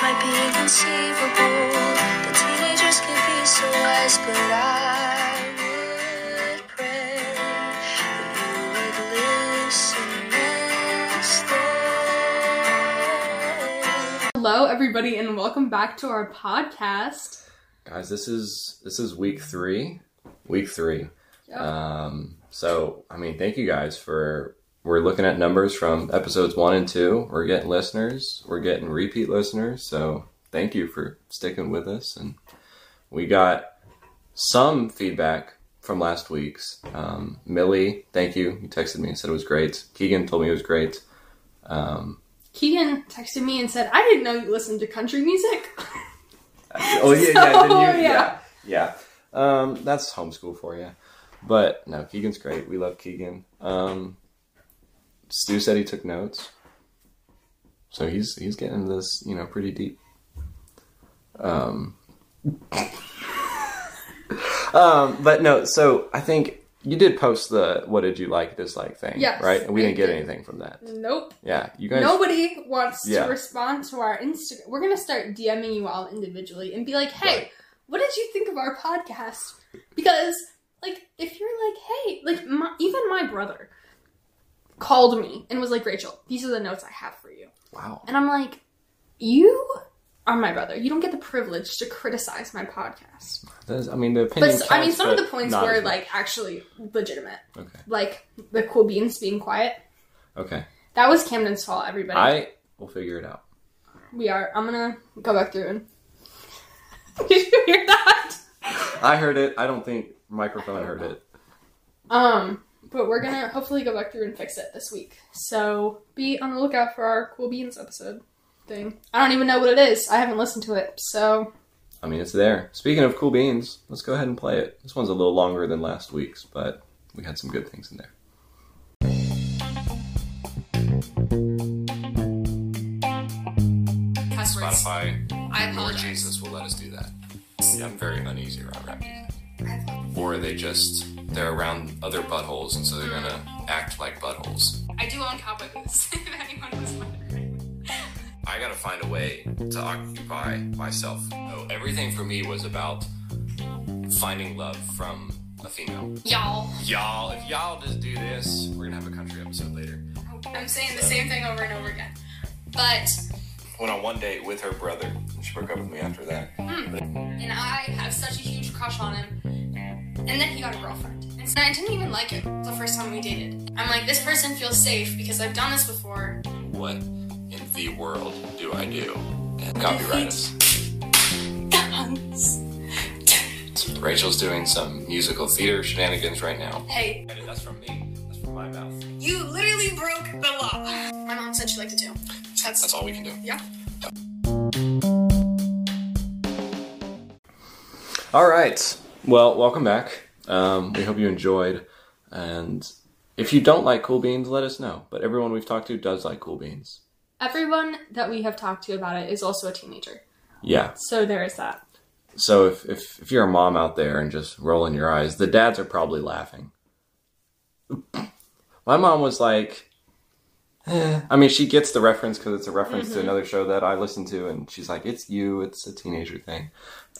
might be inconceivable. The teenagers can be so wise, but I would pray that you would listen instead. Hello, everybody, and welcome back to our podcast. guys this is this is week three week three Yep. um so i mean thank you guys for we're looking at numbers from episodes one and two we're getting listeners we're getting repeat listeners so thank you for sticking with us and we got some feedback from last week's um millie thank you you texted me and said it was great keegan told me it was great um Keegan texted me and said, I didn't know you listened to country music. Oh yeah, So, yeah, didn't you? yeah. yeah, yeah. Um, that's homeschool for you. But no, Keegan's great. We love Keegan. Um, Stu said he took notes, so he's he's getting this, you know, pretty deep. Um, um, but no, so I think you did post the what did you like dislike thing, Yes, right? And we didn't get anything from that. nope. Yeah, you guys. Nobody wants Yeah. to respond to our Instagram. We're going to start DMing you all individually and be like, hey, Right. what did you think of our podcast? Because, like, if you're like, hey, like, my, even my brother called me and was like, Rachel, these are the notes I have for you. Wow. And I'm like, you are my brother. You don't get the privilege to criticize my podcast. Is- I mean, the opinion. But I mean, counts, some of the points were like actually legitimate, Okay. like the cool beans being quiet. Okay. That was Camden's fault. Everybody, I will figure it out. we are. I'm gonna go back through and. Did you hear that? I heard it. I don't think microphone heard it. Um, but we're gonna hopefully go back through and fix it this week. So be on the lookout for our cool beans episode thing. I don't even know what it is. I haven't listened to it, so I mean, it's there. Speaking of cool beans, let's go ahead and play it. This one's a little longer than last week's, but we had some good things in there. cuss. Spotify I or apologize. Jesus will let us do that. Yeah, I'm very uneasy around rap music. Or they just they're around other buttholes, and so they're gonna act like buttholes. I do own cowboy boots. if anyone was wondering. I gotta find a way to occupy myself. Oh, everything for me was about finding love from a female. Y'all. Y'all, if y'all just do this, we're gonna have a country episode later. I'm saying the same thing over and over again. But Went on one date with her brother, and she broke up with me after that. Hmm. and I have such a huge crush on him. And then he got a girlfriend. And I didn't even like it the first time we dated. I'm like, this person feels safe because I've done this before. What in the world do I do? Copyright us. Guns. Rachel's doing some musical theater shenanigans right now. Hey, That's from me. That's from my mouth. you literally broke the law. My mom said she liked it too. That's, That's all we can do. yeah. All right. Well, welcome back. Um, we hope you enjoyed. And if you don't like cool beans, let us know. But everyone we've talked to does like cool beans. Everyone that we have talked to about it is also a teenager. Yeah. So there is that. So if, if, if you're a mom out there and just rolling your eyes, the dads are probably laughing. My mom was like, eh. I mean, she gets the reference because it's a reference to another show that I listen to, and she's like, "It's you. It's a teenager thing."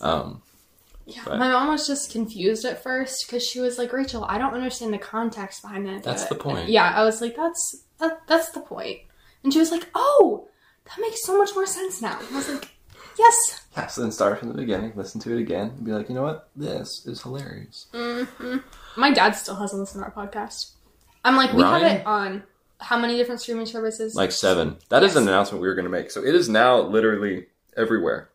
Um, Yeah, But- my mom was just confused at first because she was like, "Rachel, I don't understand the context behind it." That's but- the point. Yeah, I was like, "That's that, that's the point," and she was like, "Oh, that makes so much more sense now." And I was like, "Yes." yeah, so then start from the beginning, listen to it again, and be like, "You know what? This is hilarious." hmm My dad still hasn't listened to our podcast. I'm like, we Ryan? have it on how many different streaming services? Like seven. That is Yes. an announcement we were going to make. So it is now literally everywhere.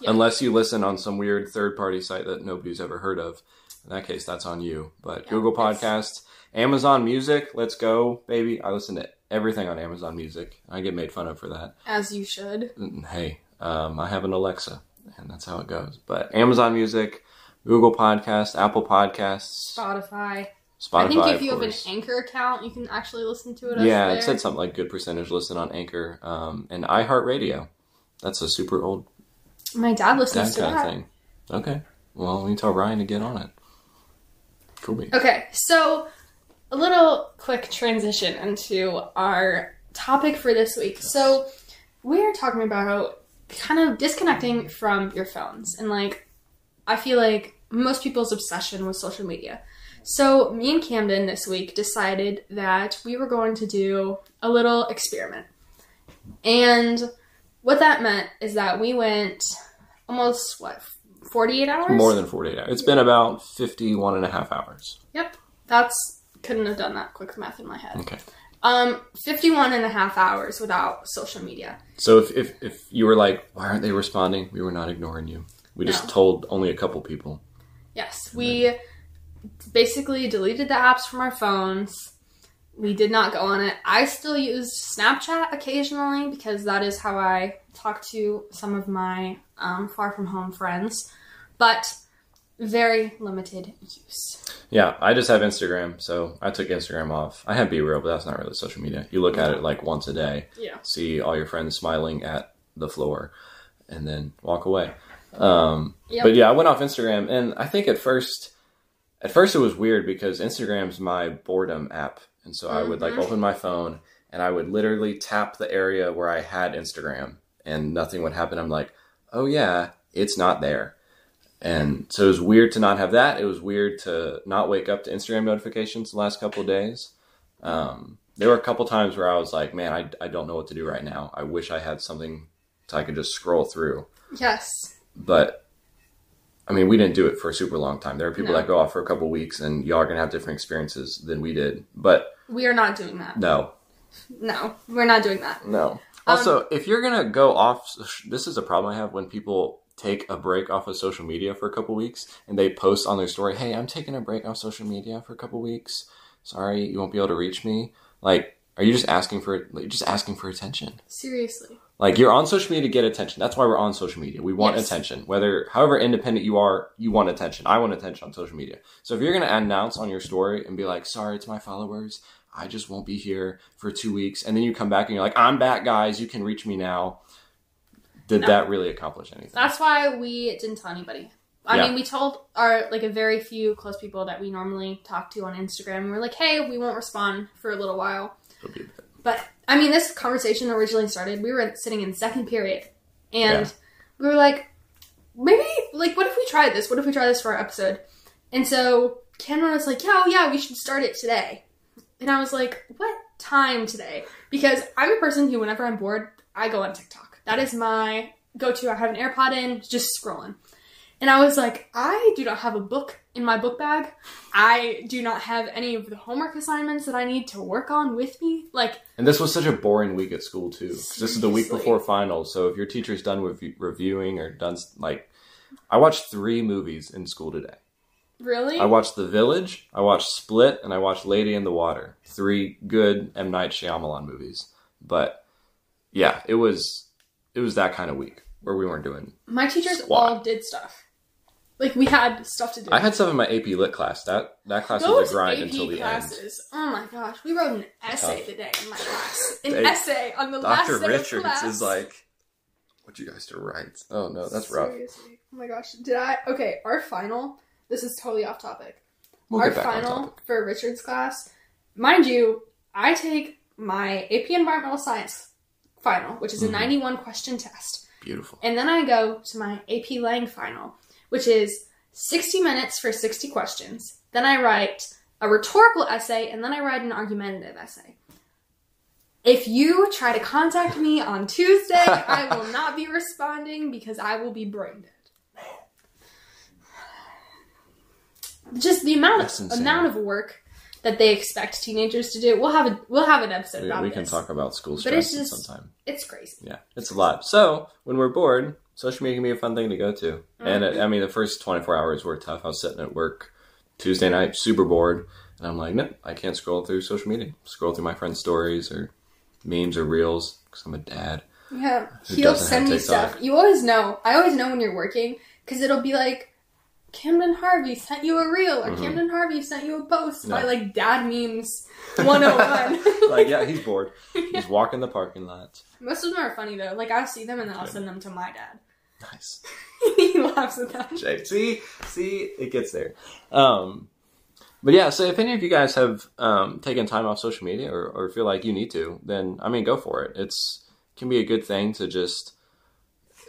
Yeah. Unless you listen on some weird third party site that nobody's ever heard of. In that case, that's on you. But Yeah, Google Podcasts, Amazon Music, let's go, baby. I listen to everything on Amazon Music. I get made fun of for that. as you should. Hey, um, I have an Alexa, and that's how it goes. But Amazon Music, Google Podcasts, Apple Podcasts, Spotify. Spotify. I think if you have an. Anchor account, you can actually listen to it. Yeah, it said something like good percentage listen on Anchor um, and iHeartRadio. That's a super old My dad that listens to that kind that. of thing. Okay. Well, we need to tell Ryan to get on it. Cool beans. Okay, so a little quick transition into our topic for this week. So we are talking about kind of disconnecting from your phones. And like, I feel like most people's obsession with social media. So, me and Camden this week decided that we were going to do a little experiment. And what that meant is that we went almost, what, 48 hours? More than 48 hours. It's been about 51 and a half hours. Yep. That's, couldn't have done that quick math in my head. Okay. Um, 51 and a half hours without social media. So if, if, if you were like, why aren't they responding? We were not ignoring you. We just No. told only a couple people. Yes, we basically deleted the apps from our phones. We did not go on it. I still use Snapchat occasionally because that is how I talk to some of my um, far from home friends, but very limited use. Yeah, I just have Instagram, so I took Instagram off. I have Be Real, but that's not really social media. You look at it like once a day, Yeah. see all your friends smiling at the floor, and then walk away. Um, Yep. But yeah, I went off Instagram, and I think at first, at first it was weird because Instagram's my boredom app, and so I would like Mhm. open my phone and I would literally tap the area where I had Instagram, and nothing would happen. I'm like, oh yeah, it's not there. And so it was weird to not have that. It was weird to not wake up to Instagram notifications the last couple of days. Um, there were a couple times where I was like, man, I, I don't know what to do right now. I wish I had something so I could just scroll through. Yes. But I mean, we didn't do it for a super long time. There are people No. that go off for a couple of weeks and y'all are to have different experiences than we did. But We are not doing that. no, No, we're not doing that. no. Um, also, if you're to go off, this is a problem I have when people take a break off of social media for a couple weeks and they post on their story, "Hey, I'm taking a break off social media for a couple weeks. Sorry, you won't be able to reach me." Like, are you just asking for just asking for attention? Seriously. Like you're on social media to get attention. That's why we're on social media. We want Yes. attention. Whether however independent you are, you want attention. I want attention on social media. So if you're gonna announce on your story and be like, sorry to my followers, I just won't be here for two weeks, and then you come back and you're like, I'm back, guys, you can reach me now. Did No. that really accomplish anything? That's why we didn't tell anybody. I Yeah. mean, we told our like a very few close people that we normally talk to on Instagram. And we're like, hey, we won't respond for a little while. It'll be a bit. But I mean, this conversation originally started. We were sitting in second period, and Yeah. we were like, maybe like, what if we tried this? What if we try this for our episode? And so Camden was like, yeah, oh, yeah, we should start it today. And I was like, what time today? Because I'm a person who, whenever I'm bored, I go on TikTok. That is my go-to. I have an AirPod in, just scrolling. And I was like, I do not have a book in my book bag. I do not have any of the homework assignments that I need to work on with me. Like, And this was such a boring week at school too. this is the week before finals. So if your teacher's done with reviewing or done like, I watched three movies in school today. really? I watched The Village, I watched Split, and I watched Lady in the Water. Three good M Night Shyamalan movies. But yeah, it was it was that kind of week where we weren't doing. my teachers Squat. all did stuff. Like, we had stuff to do. I had some in my AP Lit class. That that class was a grind AP until the end. classes. Oh my gosh, we wrote an essay Tough. today in my class. An They- essay on the last Dr. day of Richards class. is like, "What you guys to write?" Oh no, that's rough. Oh my gosh, did I? Okay, our final. This is totally off topic. We'll our get back on final for Richard's class, mind you, I take my AP Environmental Science final, which is a Mhm. 91 question test. Beautiful. And then I go to my AP Lang final, which is 60 minutes for 60 questions. Then I write a rhetorical essay, and then I write an argumentative essay. If you try to contact me on Tuesday, I will not be responding because I will be brain dead. Just the amount of amount of work that they expect teenagers to do. We'll have a we'll have an episode We, about we can this. talk about school But it's stress just- sometime. It's crazy. Yeah, it's a lot. So when we're bored, social media can be a fun thing to go to. And Mm-hmm. it, I mean, the first 24 hours were tough. I was sitting at work Tuesday night, super bored, and I'm like, nope, I can't scroll through social media. Scroll through my friends' stories or memes or reels because I'm a dad. Yeah, he'll send me stuff. You always know. I always know when you're working because it'll be like, Camden Harvey sent you a reel, or Mhm. Camden Harvey sent you a post by like dad memes 101. like, yeah, he's bored. He's walking the parking lot. Most of them are funny though. Like I'll see them and then I'll send them to my dad. Nice. he laughs at them. Jake. See, see, it gets there. Um, but yeah, so if any of you guys have um, taken time off social media or, or feel like you need to, then I mean, go for it. It's can be a good thing to just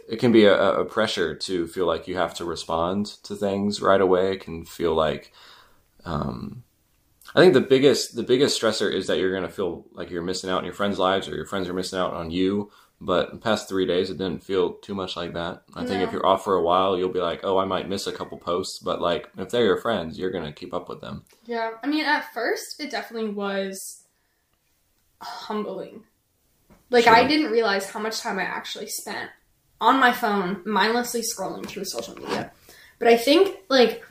it can be a, a pressure to feel like you have to respond to things right away. It can feel like, um, I think the biggest the biggest stressor is that you're going to feel like you're missing out on your friends' lives or your friends are missing out on you. But the past three days, it didn't feel too much like that. I think if you're off for a while, you'll be like, oh, I might miss a couple posts. But like, if they're your friends, you're going to keep up with them. Yeah, I mean, at first, it definitely was humbling. Like, Sure. I didn't realize how much time I actually spent on my phone, mindlessly scrolling through social media. But I think, like,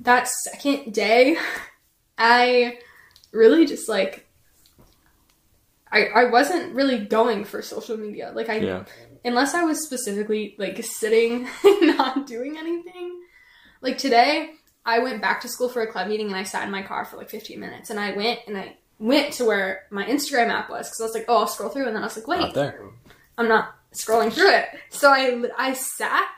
that second day, I really just, like, I, I wasn't really going for social media. Like, I, Yeah. unless I was specifically, like, sitting not doing anything. Like, today, I went back to school for a club meeting and I sat in my car for like 15 minutes and I went and I went to where my Instagram app was because I was like, oh, I'll scroll through and then I was like, wait, there. I'm not scrolling through it. So I I sat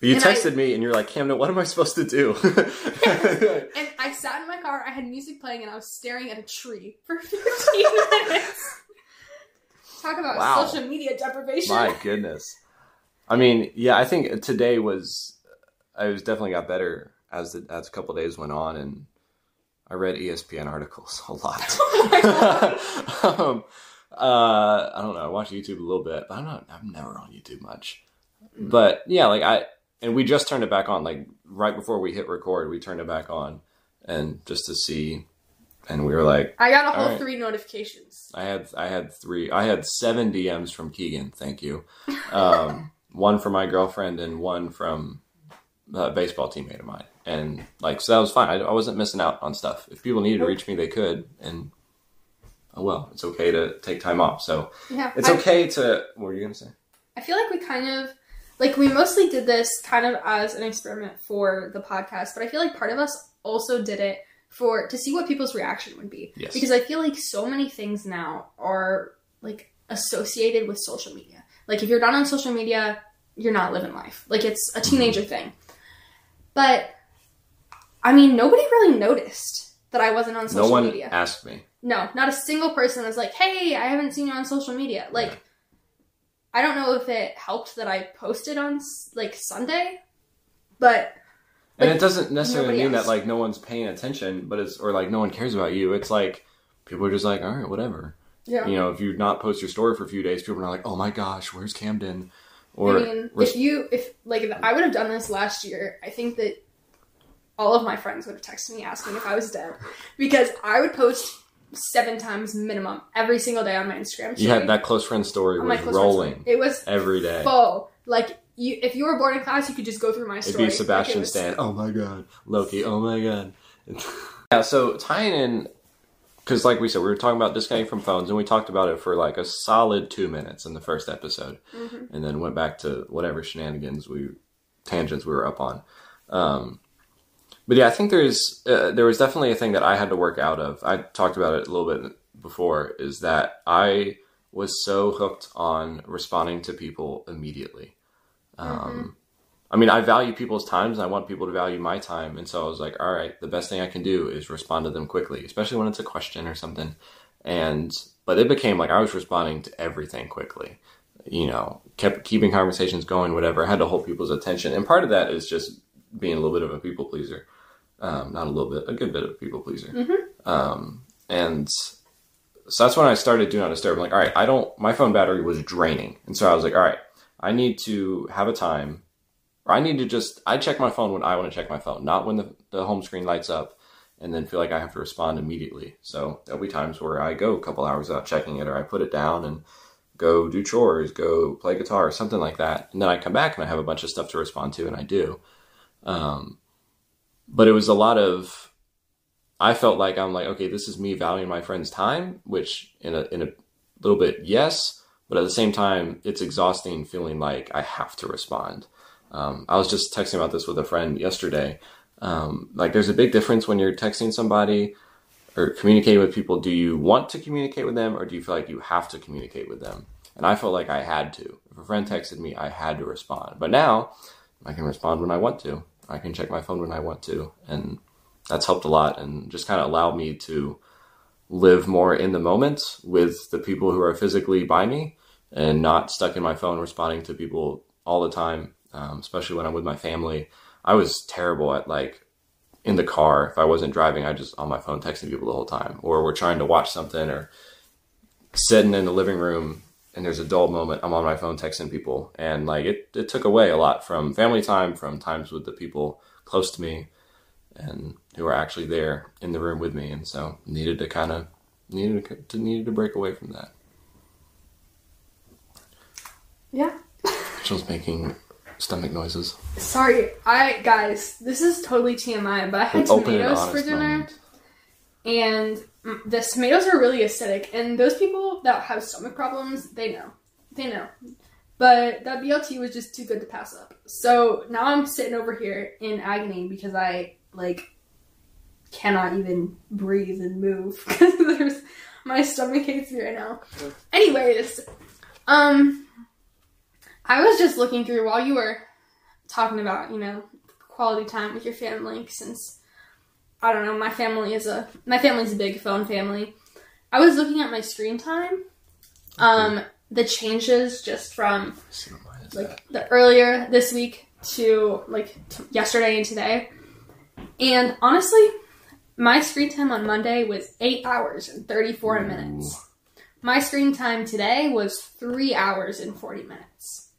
You And I- texted me and you're like, Camden, what am I supposed to do? and I sat in my car. I had music playing and I was staring at a tree for 15 minutes. Talk about Wow. social media deprivation. My goodness. I mean, yeah, I think today was I was definitely got better as the as a couple days went on, and I read ESPN articles a lot. Oh my God. um, uh, I don't know. I watch YouTube a little bit, but I'm not. I'm never on YouTube much. But yeah, like I and we just turned it back on. Like right before we hit record, we turned it back on, and just to see, and we were like, I got a whole right. three notifications. I had I had three. I had seven DMs from Keegan. Thank you. Um, one from my girlfriend and one from a baseball teammate of mine. And like, so that was fine. I, I wasn't missing out on stuff. If people needed to reach me, they could. And oh well, it's okay to take time off. So Yeah, it's I- okay to. What were you gonna say? I feel like we kind of like we mostly did this kind of as an experiment for the podcast, but I feel like part of us also did it for to see what people's reaction would be. Yes. Because I feel like so many things now are like associated with social media. Like if you're not on social media, you're not living life. Like it's a teenager thing. But I mean, nobody really noticed that I wasn't on social no one media. asked me. No, not a single person was like, "Hey, I haven't seen you on social media." Like, Yeah. I don't know if it helped that I posted on like Sunday, but And it doesn't necessarily mean else. that like no one's paying attention, but it's or like no one cares about you. It's like people are just like, all right, whatever. yeah. you know, if you not post your story for a few days, people are not like, "Oh my gosh, where's Camden?" Or I mean, if you if like if I would have done this last year, I think that all of my friends would have texted me asking if I was dead because I would post seven times minimum every single day on my Instagram. you had that close friend story was rolling. It was every day. full. Like you, if you were bored in class, you could just go through my story. It'd be Sebastian Like, it Stan. Oh my god, Loki. Oh my god. yeah. So tying in, because like we said, we were talking about disconnecting from phones, and we talked about it for like a solid two minutes in the first episode, Mhm. and then went back to whatever shenanigans we tangents we were up on. Um, but yeah, I think there's uh, there was definitely a thing that I had to work out of. I talked about it a little bit before. Is that I was so hooked on responding to people immediately. Um, I mean, I value people's times and I want people to value my time. And so I was like, all right, the best thing I can do is respond to them quickly, especially when it's a question or something. And, but it became like I was responding to everything quickly, you know, kept keeping conversations going, whatever. I had to hold people's attention. And part of that is just being a little bit of a people pleaser. Um, not a little bit, a good bit of a people pleaser. Mhm. Um, and so that's when I started doing not disturb. I'm like, all right, I don't, my phone battery was draining. And so I was like, all right, I need to have a time or I need to just, I check my phone when I want to check my phone, not when the, the home screen lights up and then feel like I have to respond immediately. So there'll be times where I go a couple hours without checking it or I put it down and go do chores, go play guitar or something like that. And then I come back and I have a bunch of stuff to respond to and I do. Um, but it was a lot of, I felt like I'm like, okay, this is me valuing my friend's time, which in a, in a little bit, yes. But at the same time, it's exhausting feeling like I have to respond. Um, I was just texting about this with a friend yesterday. Um, like, there's a big difference when you're texting somebody or communicating with people. Do you want to communicate with them or do you feel like you have to communicate with them? And I felt like I had to. If a friend texted me, I had to respond. But now I can respond when I want to. I can check my phone when I want to. And that's helped a lot and just kind of allowed me to live more in the moment with the people who are physically by me and not stuck in my phone responding to people all the time, um, especially when I'm with my family. I was terrible at like in the car if I wasn't driving. I just on my phone texting people the whole time, or we're trying to watch something, or sitting in the living room and there's a dull moment. I'm on my phone texting people, and like it, it took away a lot from family time, from times with the people close to me, and who are actually there in the room with me, and so needed to kind of needed to, to needed to break away from that. Yeah. Rachel's making stomach noises. Sorry, I guys, this is totally TMI, but I had tomatoes for dinner, moment. and the tomatoes are really acidic. And those people that have stomach problems, they know, they know. But that BLT was just too good to pass up. So now I'm sitting over here in agony because I like cannot even breathe and move because there's my stomach hates me right now. Anyways, um, I was just looking through while you were talking about, you know, quality time with your family since I don't know, my family is a my family's a big phone family. I was looking at my screen time. Um the changes just from See what mine is like at. the earlier this week to like t- yesterday and today. And honestly, my screen time on Monday was 8 hours and 34 minutes. My screen time today was 3 hours and 40 minutes.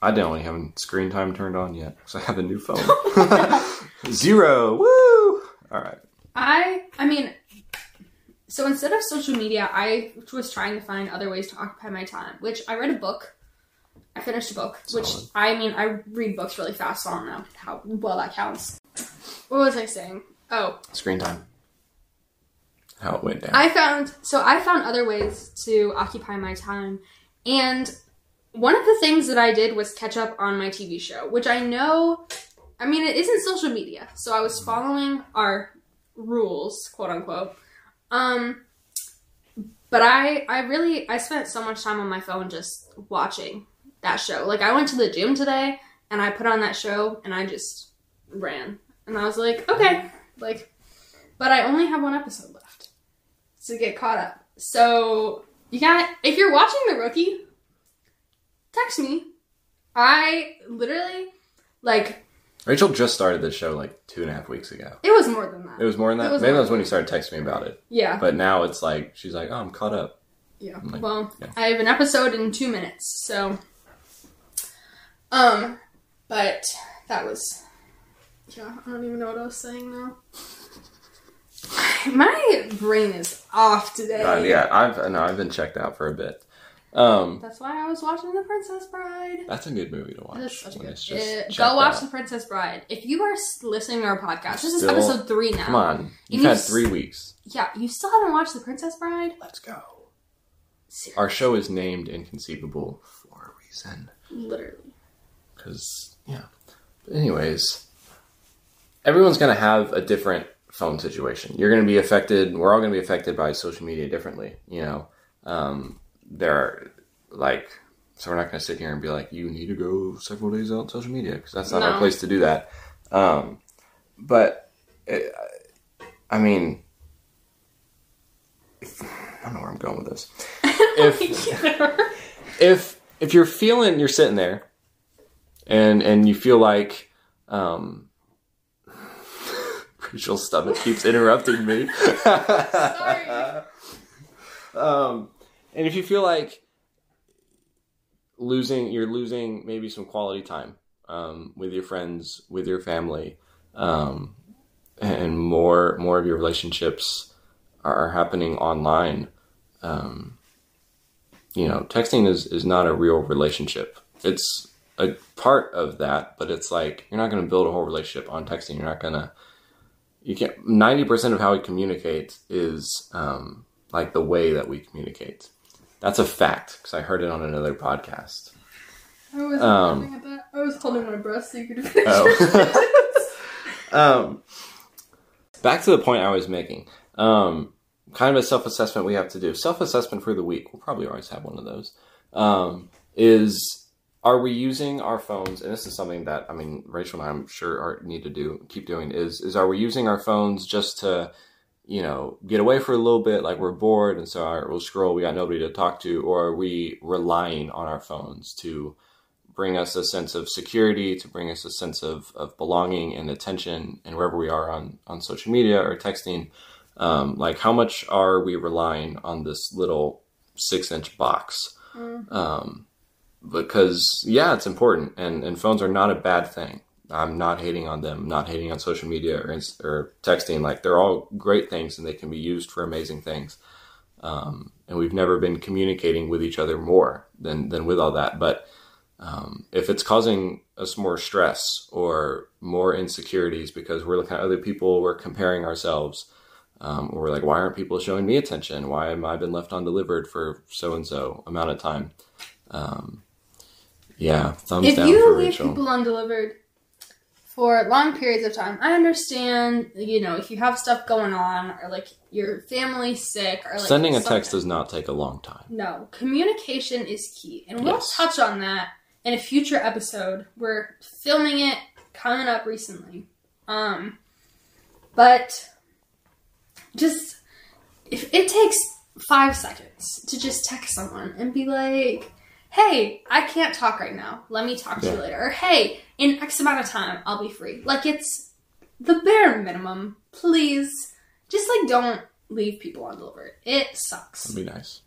I definitely haven't screen time turned on yet because I have a new phone. Zero. Woo! All right. I I mean so instead of social media, I was trying to find other ways to occupy my time, which I read a book. I finished a book, which I mean, I read books really fast, so I don't know how well that counts. What was I saying? Oh, Screen time. How it went down. I found so I found other ways to occupy my time, and one of the things that I did was catch up on my TV show, which I know, I mean, it isn't social media, so I was following our rules, quote unquote. Um, but I, I really, I spent so much time on my phone just watching that show. Like I went to the gym today and I put on that show and I just ran, and I was like, okay, like, but I only have one episode left to get caught up. So you got if you're watching The Rookie, text me. I literally like Rachel just started this show like two and a half weeks ago. it was more than that. It was more than that. was Maybe that was when you started texting me about it. yeah, But now it's like she's like, "Oh, I'm caught up." yeah. like, Well, yeah. I have an episode in two minutes, so um, but that was yeah. I don't even know what I was saying now. My brain is off today. Uh, yeah, I've no, I've been checked out for a bit. Um, That's why I was watching The Princess Bride. that's a good movie to watch. That's such a good. just Uh, go watch out. The Princess Bride. If you are listening to our podcast, this is episode three now. Come on, you've you had three weeks. Yeah, you still haven't watched The Princess Bride? Let's go. Seriously. Our show is named Inconceivable for a reason. Literally. Because, yeah. But anyways, everyone's going to have a different phone situation. You're going to be affected, we're all going to be affected by social media differently. You know, um, there are, like, so we're not going to sit here and be like, you need to go several days out on social media, because that's not our place to do that. Um, but, it, I mean, if, I don't know where I'm going with this. If, if if you're feeling you're sitting there and and you feel like um Rachel's stomach keeps interrupting me. Sorry. Um and if you feel like losing you're losing maybe some quality time um with your friends, with your family, um and more more of your relationships are happening online. Um you know, texting is, is not a real relationship. It's a part of that, but it's like you're not going to build a whole relationship on texting. You're not going to, you can't, 90% of how we communicate is um, like the way that we communicate. That's a fact because I heard it on another podcast. I was Um, holding at that. I was holding my breath so you could finish Oh. um, back to the point I was making. Um, kind of a self assessment we have to do. Self assessment for the week. We'll probably always have one of those. Um, is are we using our phones? And this is something that I mean, Rachel and I, I'm sure are, need to do keep doing. Is is are we using our phones just to you know get away for a little bit, like we're bored, and so right, we'll scroll. We got nobody to talk to, or are we relying on our phones to bring us a sense of security, to bring us a sense of, of belonging and attention, and wherever we are on on social media or texting, um, like how much are we relying on this little six inch box? Um, because yeah, it's important, and and phones are not a bad thing. I'm not hating on them, not hating on social media or or texting. Like they're all great things, and they can be used for amazing things. Um, and we've never been communicating with each other more than than with all that. But um, if it's causing us more stress or more insecurities because we're looking at other people, we're comparing ourselves, um, or we're like, why aren't people showing me attention? Why am I been left undelivered for so and so amount of time? Um, yeah, thumbs if down you for leave Rachel. people undelivered for long periods of time, I understand. You know, if you have stuff going on, or like your family's sick, or like Sending a text does not take a long time. No, communication is key, and we'll Yes. touch on that in a future episode. We're filming it coming up recently, um, but just if it takes five seconds to just text someone and be like, "Hey, I can't talk right now. Let me talk to you later," or "Hey, in X amount of time, I'll be free." Like it's the bare minimum. Please, just like don't leave people undelivered. It sucks. That'd be nice.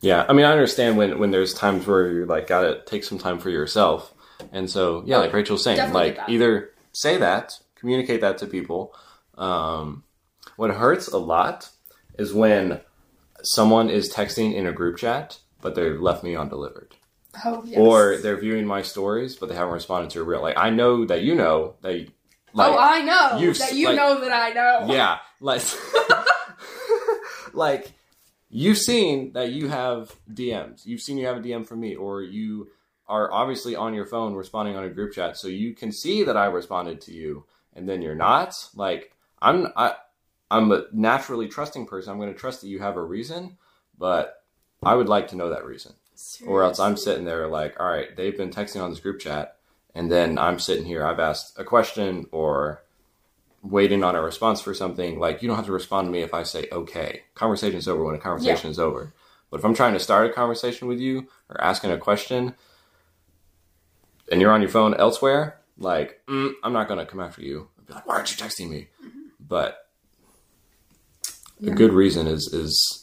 Yeah, I mean, I understand when when there's times where you're like, gotta take some time for yourself, and so yeah, like Rachel's saying, Definitely like either say that, communicate that to people. Um, what hurts a lot is when someone is texting in a group chat, but they left me undelivered, Oh, yes. or they're viewing my stories, but they haven't responded to a real. Like I know that you know that. Like, oh, I know that you like- know that I know. yeah, like, like you've seen that you have DMs. You've seen you have a DM from me, or you are obviously on your phone responding on a group chat, so you can see that I responded to you, and then you're not. Like, I'm I, I'm a naturally trusting person. I'm going to trust that you have a reason, but I would like to know that reason, or else I'm sitting there like, all right, they've been texting on this group chat, and then I'm sitting here. I've asked a question or waiting on a response for something, like you don't have to respond to me if I say okay. Conversation's over when a conversation is over. But if I'm trying to start a conversation with you or asking a question and you're on your phone elsewhere, like mm, I'm not gonna come after you. I'd be like, why aren't you texting me? But Yeah. a good reason is is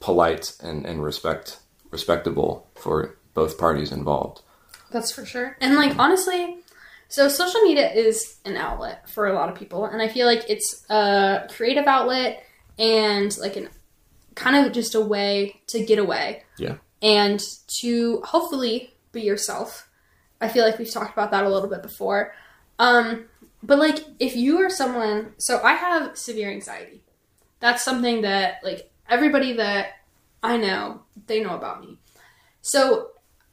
polite and, and respect respectable for both parties involved. That's for sure. And like honestly, so social media is an outlet for a lot of people, and I feel like it's a creative outlet and like an kind of just a way to get away. Yeah. And to hopefully be yourself. I feel like we've talked about that a little bit before. Um, but like if you are someone so I have severe anxiety. That's something that like everybody that I know, they know about me. So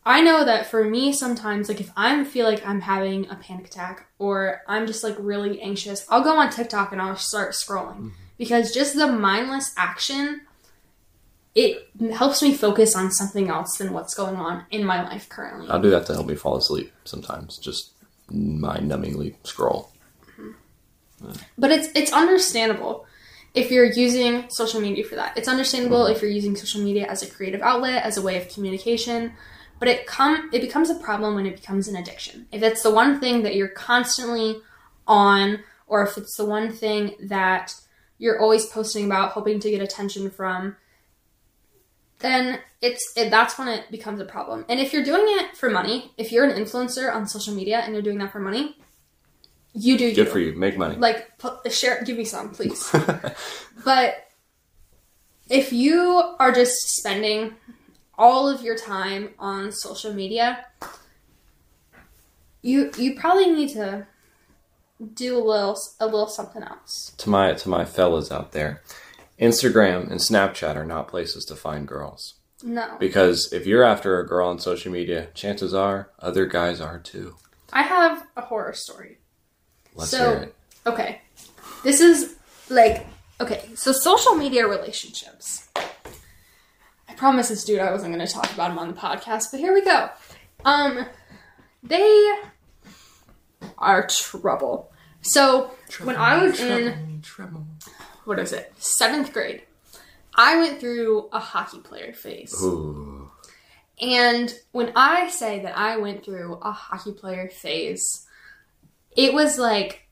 I know that for me sometimes like if I feel like I'm having a panic attack or I'm just like really anxious, I'll go on TikTok and I'll start scrolling mm-hmm. because just the mindless action it helps me focus on something else than what's going on in my life currently. I'll do that to help me fall asleep sometimes. Just mind numbingly scroll. Mm-hmm. But it's it's understandable if you're using social media for that. It's understandable if you're using social media as a creative outlet, as a way of communication. But it come it becomes a problem when it becomes an addiction. If it's the one thing that you're constantly on, or if it's the one thing that you're always posting about, hoping to get attention from, then it's it, that's when it becomes a problem. And if you're doing it for money, if you're an influencer on social media and you're doing that for money, you do Good for you. Make money. like share give me some please but if you are just spending all of your time on social media you you probably need to do a little a little something else to my to my fellas out there, Instagram and Snapchat are not places to find girls. no Because if you're after a girl on social media, chances are other guys are too. i have a horror story Let's So- hear it. okay. This is like okay so social media relationships. I promised this dude i wasn't going to talk about him on the podcast but here we go. Um they are trouble. So when i was in what is it? Seventh grade i went through a hockey player phase. Ooh. And when I say that I went through a hockey player phase, it was like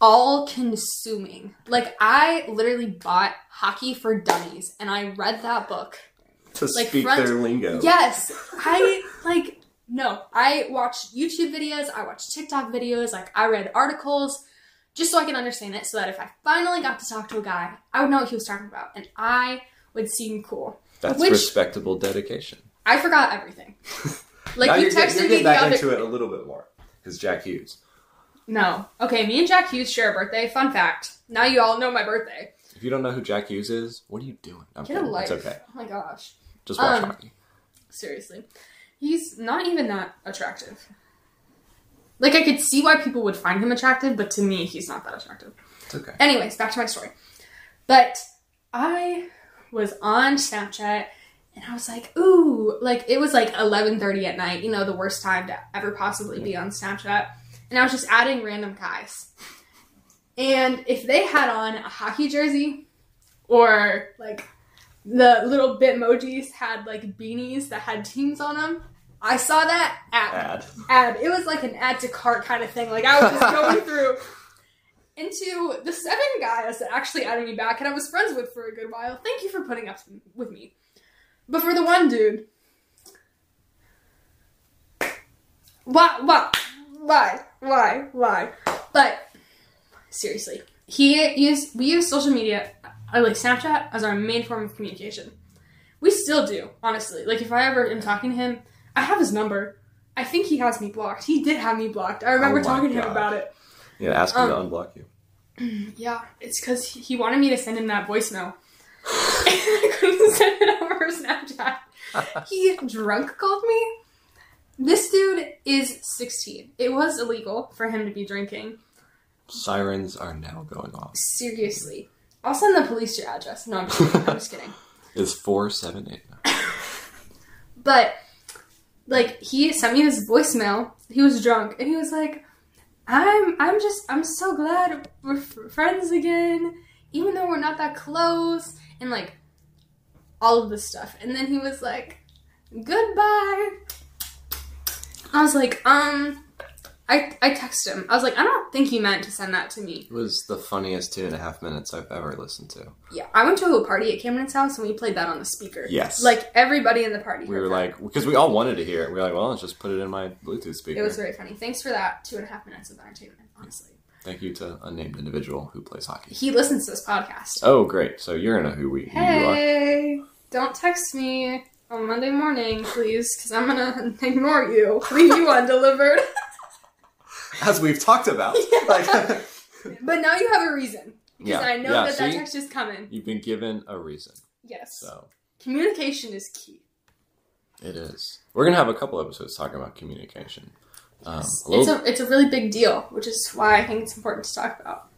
all consuming. Like I literally bought Hockey for Dummies and I read that book. To Like speak front- their lingo. Yes, I like no. I watched YouTube videos, I watched TikTok videos, like I read articles just so I can understand it so that if I finally got to talk to a guy, I would know what he was talking about and I would seem cool. That's Which- respectable dedication. I forgot everything. Like now you you're, get- texted you're me getting back into it a little bit more. Because Jack Hughes. No. Okay, me and Jack Hughes share a birthday. Fun fact. Now you all know my birthday. If you don't know who Jack Hughes is, what are you doing? I'm Get a kidding. life. It's okay. Oh my gosh. Just watch Um, hockey. Seriously. He's not even that attractive. Like I could see why people would find him attractive, but to me he's not that attractive. It's okay. Anyways, back to my story. But I was on Snapchat and I was like, ooh, like it was like 11:30 at night, you know, the worst time to ever possibly be on Snapchat. And I was just adding random guys. And if they had on a hockey jersey or like the little bitmojis had like beanies that had teams on them, I saw that ad Bad. ad. It was like an add to cart kind of thing. Like I was just going through into the seven guys that actually added me back and I was friends with for a good while. Thank you for putting up with me. But for the one dude, why, why, why, why, why? But seriously, he used we use social media, uh, like Snapchat, as our main form of communication. We still do, honestly. Like if I ever am talking to him, I have his number. I think he has me blocked. He did have me blocked. I remember Oh talking to him about it. Yeah, ask him Um, to unblock you. Yeah, it's because he wanted me to send him that voicemail. I couldn't send it over Snapchat. He drunk called me. This dude is 16. It was illegal for him to be drinking. Sirens are now going off. Seriously. I'll send the police your address. No, I'm just kidding. I'm just kidding. It's 478. But like he sent me this voicemail. He was drunk and he was like, "I'm I'm just I'm so glad we're f- friends again, even though we're not that close." And like all of this stuff. And then he was like, "Goodbye." I was like, "Um." I, I texted him. I was like, I don't think he meant to send that to me. It was the funniest two and a half minutes I've ever listened to. Yeah, I went to a party at Camden's house and we played that on the speaker. Yes. like everybody in the party. We were that. like, because we all wanted to hear it. We were like, well, let's just put it in my Bluetooth speaker. It was very funny. Thanks for that two and a half minutes of entertainment, honestly. Thank you to unnamed individual who plays hockey. He listens to this podcast. Oh, great. So you're gonna know who we who you are. Hey, don't text me on Monday morning, please, because I'm gonna ignore you. Leave you undelivered. As we've talked about. Like, But now you have a reason. Because yeah, I know yeah, that that text is coming. You've been given a reason. Yes. So Communication is key. it is. We're gonna have a couple episodes talking about communication. Um, a It's a it's a really big deal, which is why I think it's important to talk about.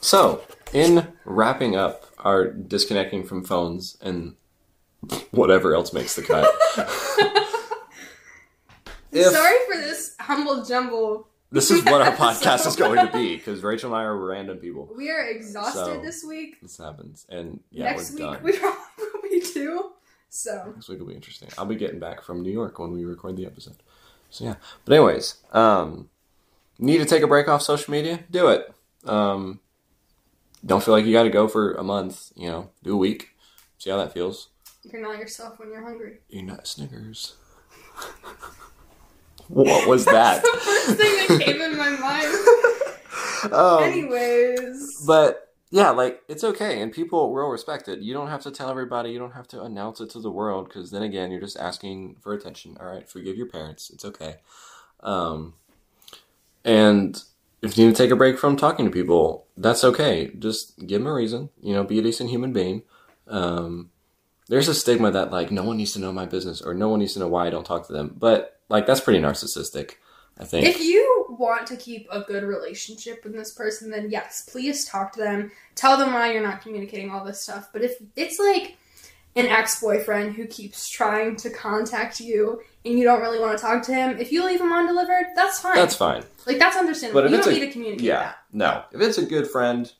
So, in wrapping up our disconnecting from phones and whatever else makes the cut, If- Sorry for this humble jumble. this is what our podcast is going to be because Rachel and I are random people. We are exhausted So- this week. This happens, and yeah, Next we're week done. we probably too. So Next week will be interesting. I'll be getting back from New York when we record the episode. So yeah. But anyways, um, need to take a break off social media? Do it. Um, don't feel like you got to go for a month. You know, do a week. See how that feels. You're not yourself when you're hungry. You're not Snickers. what was that? That's the first thing that came in my mind. um, Anyways. but yeah, like it's okay, and people will respect it. You don't have to tell everybody. You don't have to announce it to the world, because then again, you're just asking for attention. All right, forgive your parents. It's okay. Um, and if you need to take a break from talking to people, that's okay. Just give them a reason. You know, be a decent human being. Um, there's a stigma that like no one needs to know my business or no one needs to know why I don't talk to them, but like that's pretty narcissistic. I think. If you want to keep a good relationship with this person, then yes, please talk to them. Tell them why you're not communicating all this stuff. But if it's like an ex boyfriend who keeps trying to contact you and you don't really want to talk to him, if you leave him undelivered, that's fine. that's fine. like that's understandable. But if you it's don't a- need to communicate Yeah, that. no. If it's a good friend,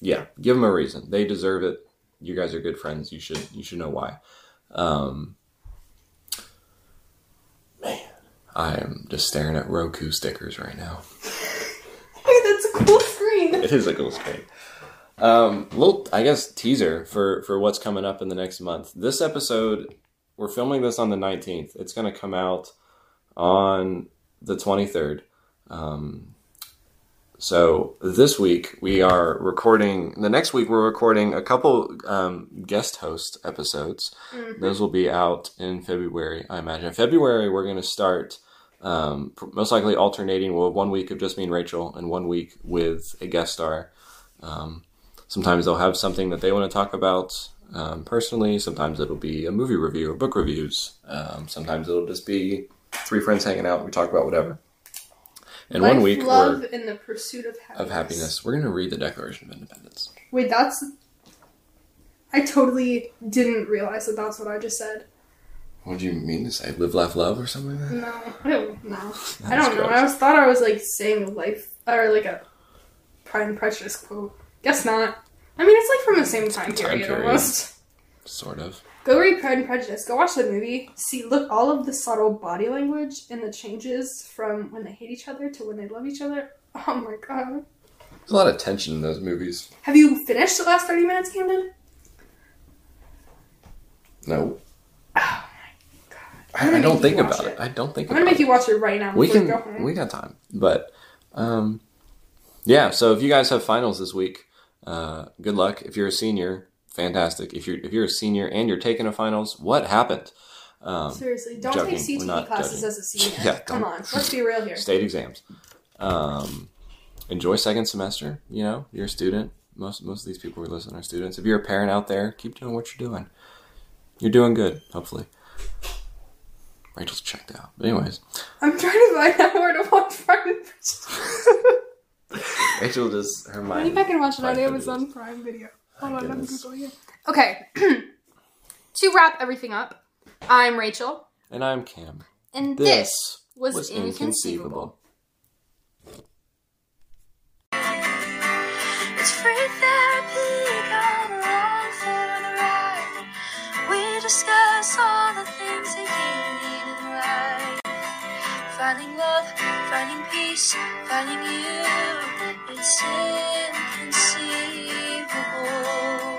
yeah, give them a reason. They deserve it. You guys are good friends. You should you should know why. Um, I am just staring at Roku stickers right now. Hey, that's a cool screen. It is a cool screen. Um, little, I guess, teaser for for what's coming up in the next month. This episode, we're filming this on the nineteenth. It's going to come out on the twenty third. Um, so this week we are recording. The next week we're recording a couple um, guest host episodes. Those will be out in February, I imagine. February we're going to start. Um, most likely alternating. We'll have one week of just me and Rachel, and one week with a guest star. Um, sometimes they'll have something that they want to talk about um, personally. Sometimes it'll be a movie review or book reviews. Um, sometimes it'll just be three friends hanging out. We talk about whatever. And one week love, we're, and the pursuit of happiness. of happiness, we're going to read the Declaration of Independence. Wait, that's. I totally didn't realize that that's what I just said. What do you mean to say? Live, laugh, love, or something like that? No, I don't know. I don't know. I was thought I was like saying life or like a Pride and Prejudice quote. Guess not. I mean, it's like from the same time Time period, period. almost. Sort of. Go read Pride and Prejudice. Go watch the movie. See, look, all of the subtle body language and the changes from when they hate each other to when they love each other. Oh my god. There's a lot of tension in those movies. Have you finished the last 30 minutes, Camden? No. Oh I, gonna I don't think about it. it. I don't think I'm gonna make it. you watch it right now we can go home. we got time but um yeah so if you guys have finals this week uh good luck if you're a senior fantastic if you're if you're a senior and you're taking a finals what happened um Seriously, don't joking. take CTE classes joking. as a senior. Yeah, Come on, let's be real here. state exams um enjoy second semester you know you're a student most most of these people who listen are students if you're a parent out there keep doing what you're doing you're doing good hopefully rachel's checked out but anyways I'm trying to find out where to watch Prejudice. rachel just her mind Maybe I can watch it on Amazon Prime Video. Hold on, I'm goodness. Googling it. Okay. to wrap everything up, I'm Rachel, and i'm cam and this this, was, was inconceivable. It's free therapy, come along for the ride. We discuss all the things that you need in life. Finding love, finding peace, finding you. It's inconceivable. Oh.